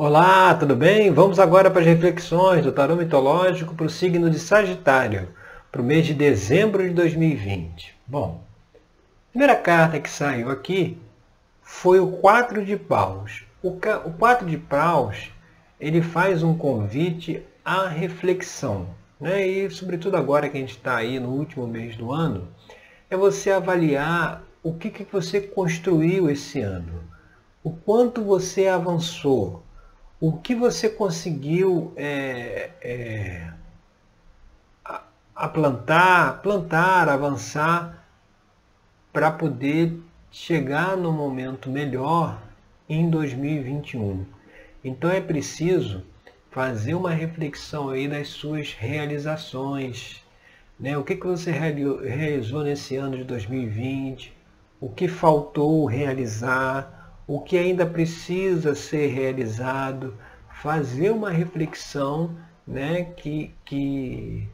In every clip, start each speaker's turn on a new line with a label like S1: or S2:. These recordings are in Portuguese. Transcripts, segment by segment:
S1: Olá, tudo bem? Vamos agora para as reflexões do tarô mitológico para o signo de Sagitário, para o mês de dezembro de 2020. Bom, a primeira carta que saiu aqui foi o quatro de paus. O, o quatro de paus, ele faz um convite à reflexão. Né? E, sobretudo agora que a gente está aí no último mês do ano, é você avaliar o que, que você construiu esse ano, o quanto você avançou, o que você conseguiu é, é, a plantar, plantar, avançar para poder chegar no momento melhor em 2021. Então é preciso fazer uma reflexão aí das suas realizações, né? O que, que você realizou nesse ano de 2020? O que faltou realizar? O que ainda precisa ser realizado, fazer uma reflexão né, que, que,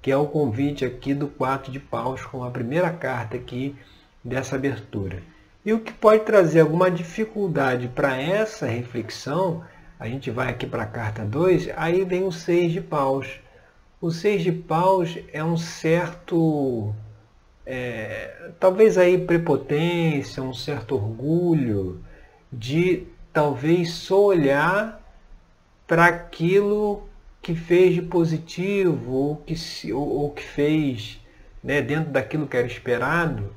S1: que é o convite aqui do quatro de paus, com a primeira carta aqui dessa abertura. E o que pode trazer alguma dificuldade para essa reflexão, a gente vai aqui para a carta 2, aí vem o seis de paus. O seis de paus é um certo, é, talvez aí prepotência, um certo orgulho, de talvez só olhar para aquilo que fez de positivo ou que, ou, ou que fez né, dentro daquilo que era esperado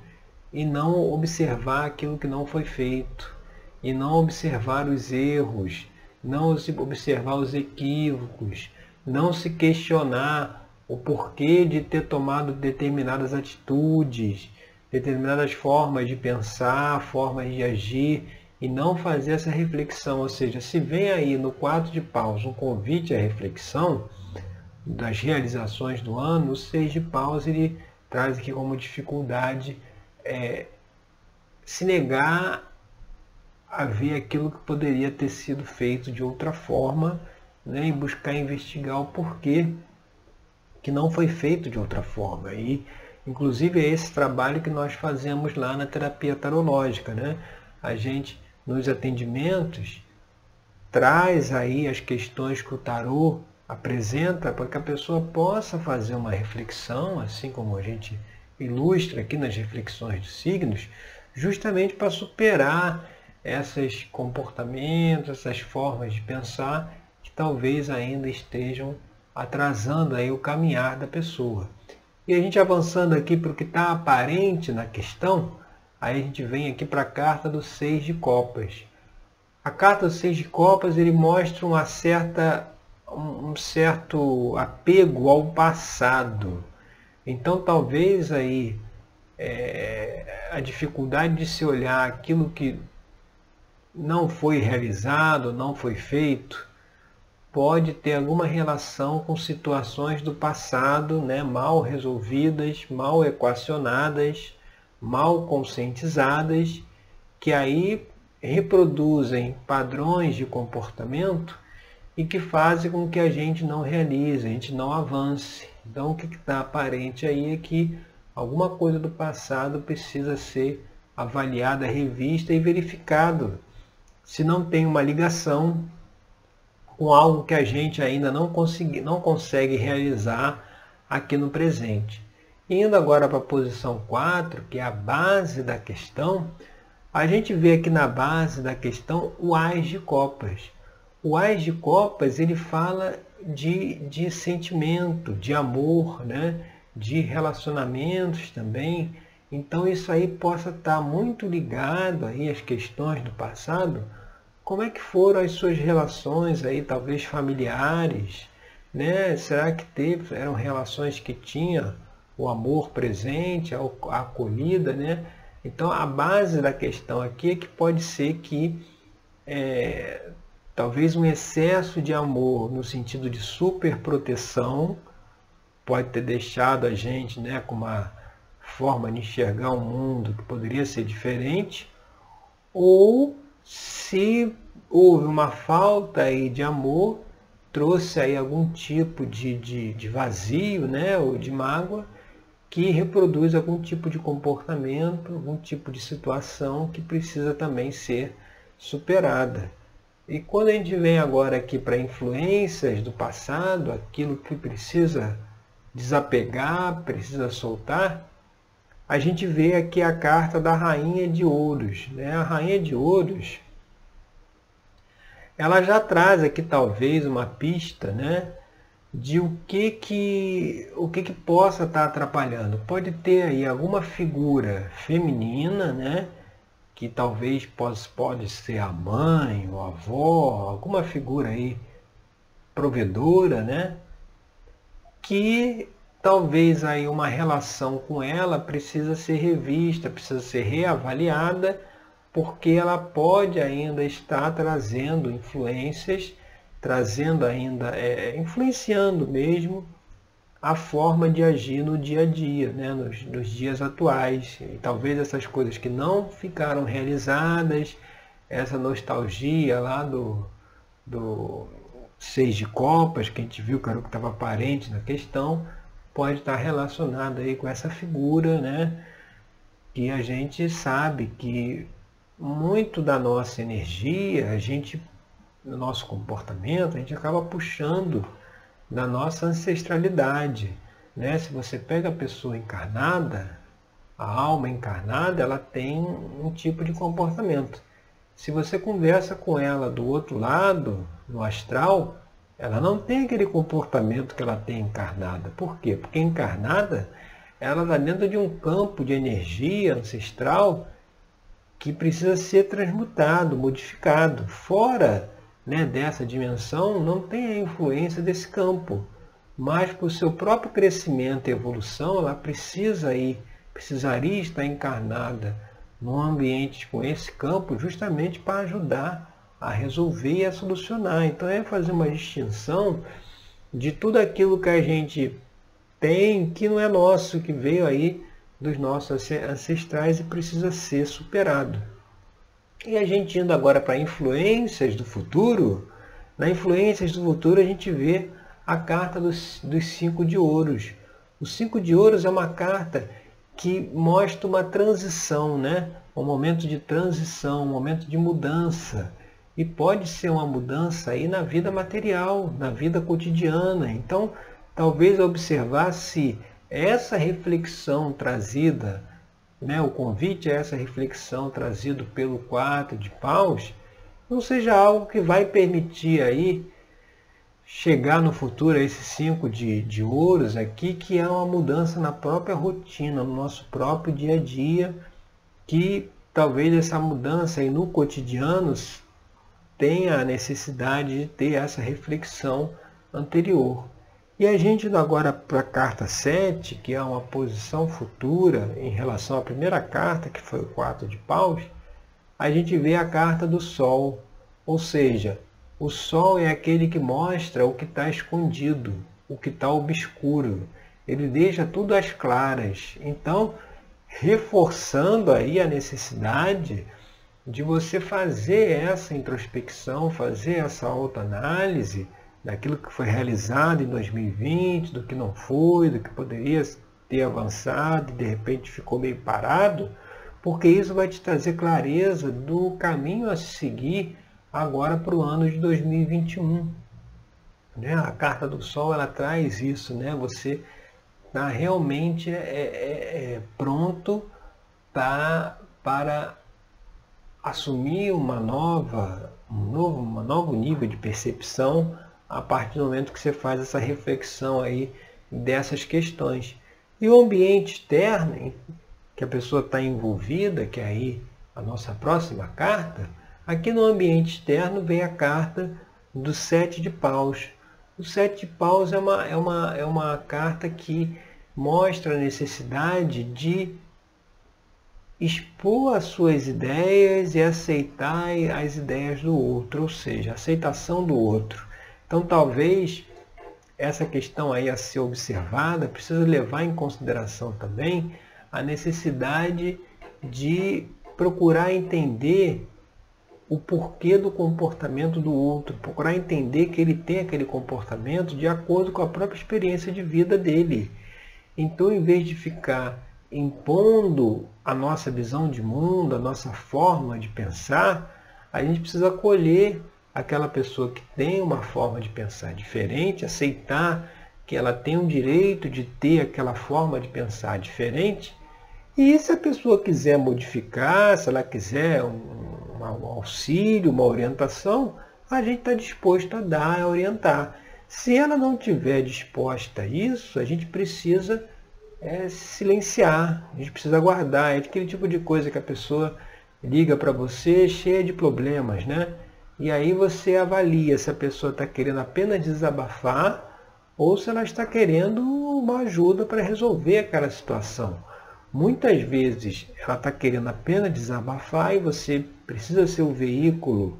S1: e não observar aquilo que não foi feito e não observar os erros, não observar os equívocos, não se questionar o porquê de ter tomado determinadas atitudes, determinadas formas de pensar, formas de agir e não fazer essa reflexão. Ou seja, se vem aí no quadro de paus um convite à reflexão das realizações do ano, o seis de paus ele traz aqui como dificuldade é, se negar a ver aquilo que poderia ter sido feito de outra forma né, e buscar investigar o porquê que não foi feito de outra forma. E, inclusive, é esse trabalho que nós fazemos lá na terapia tarológica. Né? A gente nos atendimentos, traz aí as questões que o tarô apresenta para que a pessoa possa fazer uma reflexão, assim como a gente ilustra aqui nas reflexões dos signos, justamente para superar esses comportamentos, essas formas de pensar que talvez ainda estejam atrasando aí o caminhar da pessoa. E a gente avançando aqui para o que está aparente na questão, Aí a gente vem aqui para a carta do Seis de Copas. A carta do Seis de Copas ele mostra uma certa, um certo apego ao passado. Então talvez aí é, a dificuldade de se olhar aquilo que não foi realizado, não foi feito, pode ter alguma relação com situações do passado né, mal resolvidas, mal equacionadas, mal conscientizadas, que aí reproduzem padrões de comportamento e que fazem com que a gente não realize, a gente não avance. Então o que está aparente aí é que alguma coisa do passado precisa ser avaliada, revista e verificado. Se não tem uma ligação com algo que a gente ainda não, consegui, não consegue realizar aqui no presente. Indo agora para a posição 4, que é a base da questão, a gente vê aqui na base da questão o Ás de Copas. O Ás de Copas ele fala de, de sentimento, de amor, né? de relacionamentos também. Então isso aí possa estar muito ligado aí às questões do passado. Como é que foram as suas relações aí, talvez familiares? Né? Será que teve, eram relações que tinha o amor presente, a acolhida, né? Então a base da questão aqui é que pode ser que é, talvez um excesso de amor no sentido de superproteção pode ter deixado a gente né, com uma forma de enxergar o um mundo que poderia ser diferente, ou se houve uma falta aí de amor, trouxe aí algum tipo de, de, de vazio né, ou de mágoa, que reproduz algum tipo de comportamento, algum tipo de situação que precisa também ser superada. E quando a gente vem agora aqui para influências do passado, aquilo que precisa desapegar, precisa soltar, a gente vê aqui a carta da Rainha de Ouros. Né? A Rainha de Ouros, ela já traz aqui talvez uma pista né, de o que que, o que, que possa estar tá atrapalhando. Pode ter aí alguma figura feminina, né, que talvez pode, pode ser a mãe, ou a avó, alguma figura aí provedora, né, que talvez aí uma relação com ela precisa ser revista, precisa ser reavaliada, porque ela pode ainda estar trazendo influências, trazendo ainda, é, influenciando mesmo a forma de agir no dia a dia, né? nos, nos dias atuais. E talvez essas coisas que não ficaram realizadas, essa nostalgia lá do, do Seis de Copas, que a gente viu que era o que estava aparente na questão, pode estar relacionado aí com essa figura, né? Que a gente sabe que muito da nossa energia, a gente, no nosso comportamento, a gente acaba puxando da nossa ancestralidade. Né? Se você pega a pessoa encarnada, a alma encarnada, ela tem um tipo de comportamento. Se você conversa com ela do outro lado, no astral, ela não tem aquele comportamento que ela tem encarnada. Por quê? Porque encarnada, ela está dentro de um campo de energia ancestral que precisa ser transmutado, modificado. Fora né, dessa dimensão, não tem a influência desse campo. Mas por seu próprio crescimento e evolução, ela precisa ir, precisaria estar encarnada num ambiente com esse campo justamente para ajudar a resolver e a solucionar. Então é fazer uma distinção de tudo aquilo que a gente tem que não é nosso, que veio aí dos nossos ancestrais e precisa ser superado. E a gente indo agora para influências do futuro, na influências do futuro a gente vê a carta dos, dos cinco de ouros. O cinco de ouros é uma carta que mostra uma transição, né? um momento de transição, um momento de mudança. E pode ser uma mudança aí na vida material, na vida cotidiana. Então, talvez observar se essa reflexão trazida, né, o convite a essa reflexão trazido pelo quatro de paus, não seja algo que vai permitir aí chegar no futuro a esses cinco de, de ouros aqui, que é uma mudança na própria rotina, no nosso próprio dia a dia, que talvez essa mudança aí no cotidiano tenha a necessidade de ter essa reflexão anterior. E a gente indo agora para a carta 7, que é uma posição futura em relação à primeira carta, que foi o 4 de paus, a gente vê a carta do Sol. Ou seja, o Sol é aquele que mostra o que está escondido, o que está obscuro. Ele deixa tudo às claras. Então, reforçando aí a necessidade de você fazer essa introspecção, fazer essa autoanálise daquilo que foi realizado em 2020, do que não foi, do que poderia ter avançado e de repente ficou meio parado, porque isso vai te trazer clareza do caminho a seguir agora para o ano de 2021. Né? A carta do Sol ela traz isso, né? Você está realmente é, é, é pronto pra, para assumir uma nova, um novo, um novo nível de percepção a partir do momento que você faz essa reflexão aí dessas questões. E o ambiente externo, que a pessoa está envolvida, que é aí a nossa próxima carta, aqui no ambiente externo vem a carta do sete de paus. O sete de paus é uma, é uma, é uma carta que mostra a necessidade de expor as suas ideias e aceitar as ideias do outro, ou seja, aceitação do outro. Então talvez essa questão aí a ser observada precisa levar em consideração também a necessidade de procurar entender o porquê do comportamento do outro, procurar entender que ele tem aquele comportamento de acordo com a própria experiência de vida dele. Então, em vez de ficar impondo a nossa visão de mundo, a nossa forma de pensar, a gente precisa acolher aquela pessoa que tem uma forma de pensar diferente, aceitar que ela tem o direito de ter aquela forma de pensar diferente. E se a pessoa quiser modificar, se ela quiser um, um auxílio, uma orientação, a gente está disposto a dar, a orientar. Se ela não tiver disposta a isso, a gente precisa é, silenciar, a gente precisa aguardar. É aquele tipo de coisa que a pessoa liga para você cheia de problemas, né? E aí você avalia se a pessoa está querendo apenas desabafar ou se ela está querendo uma ajuda para resolver aquela situação. Muitas vezes ela está querendo apenas desabafar e você precisa ser o veículo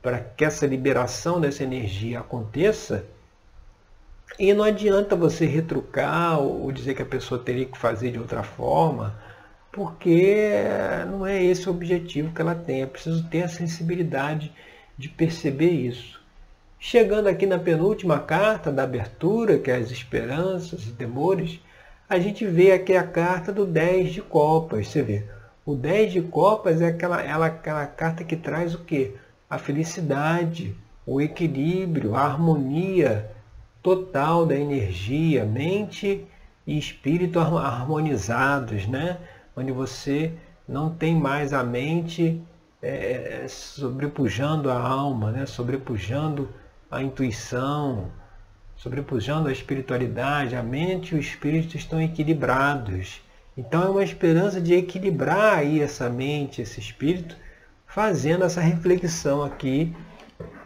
S1: para que essa liberação dessa energia aconteça. E não adianta você retrucar ou dizer que a pessoa teria que fazer de outra forma, porque não é esse o objetivo que ela tem. É preciso ter a sensibilidade de perceber isso. Chegando aqui na penúltima carta da abertura, que é as esperanças e temores, a gente vê aqui a carta do 10 de copas. Você vê, o 10 de copas é aquela, ela, aquela carta que traz o quê? A felicidade, o equilíbrio, a harmonia total da energia, mente e espírito harmonizados, né? Onde você não tem mais a mente é, sobrepujando a alma, né? sobrepujando a intuição, sobrepujando a espiritualidade, a mente e o espírito estão equilibrados. Então é uma esperança de equilibrar aí essa mente, esse espírito, fazendo essa reflexão aqui,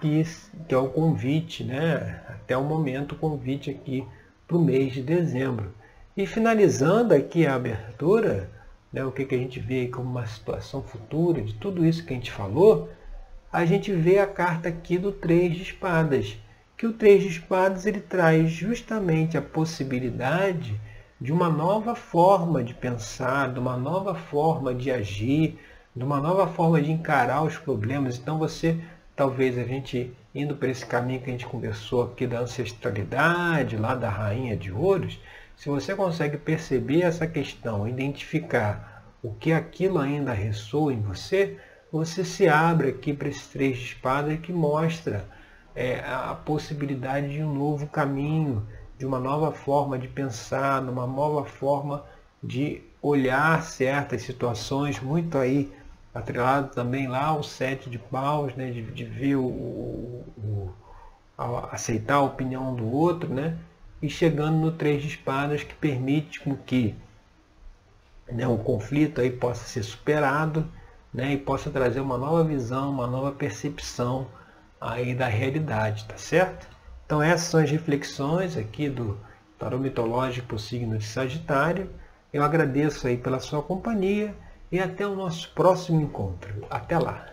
S1: que, que é o convite, né? até o momento o convite aqui para o mês de dezembro. E finalizando aqui a abertura, né, o que, que a gente vê como uma situação futura de tudo isso que a gente falou, a gente vê a carta aqui do Três de Espadas, que o Três de Espadas ele traz justamente a possibilidade de uma nova forma de pensar, de uma nova forma de agir, de uma nova forma de encarar os problemas. Então você, talvez a gente indo para esse caminho que a gente conversou aqui da ancestralidade, lá da rainha de ouros, se você consegue perceber essa questão, identificar o que aquilo ainda ressoa em você, você se abre aqui para esse três de espada que mostra é, a possibilidade de um novo caminho, de uma nova forma de pensar, de uma nova forma de olhar certas situações, muito aí atrelado também lá o sete de paus, né, de, de ver o, o, o aceitar a opinião do outro, né, e chegando no três de espadas que permite que né, o conflito aí possa ser superado né, e possa trazer uma nova visão, uma nova percepção aí da realidade, tá certo? Então essas são as reflexões aqui do tarô mitológico para o signo de Sagitário. Eu agradeço aí pela sua companhia e até o nosso próximo encontro. Até lá!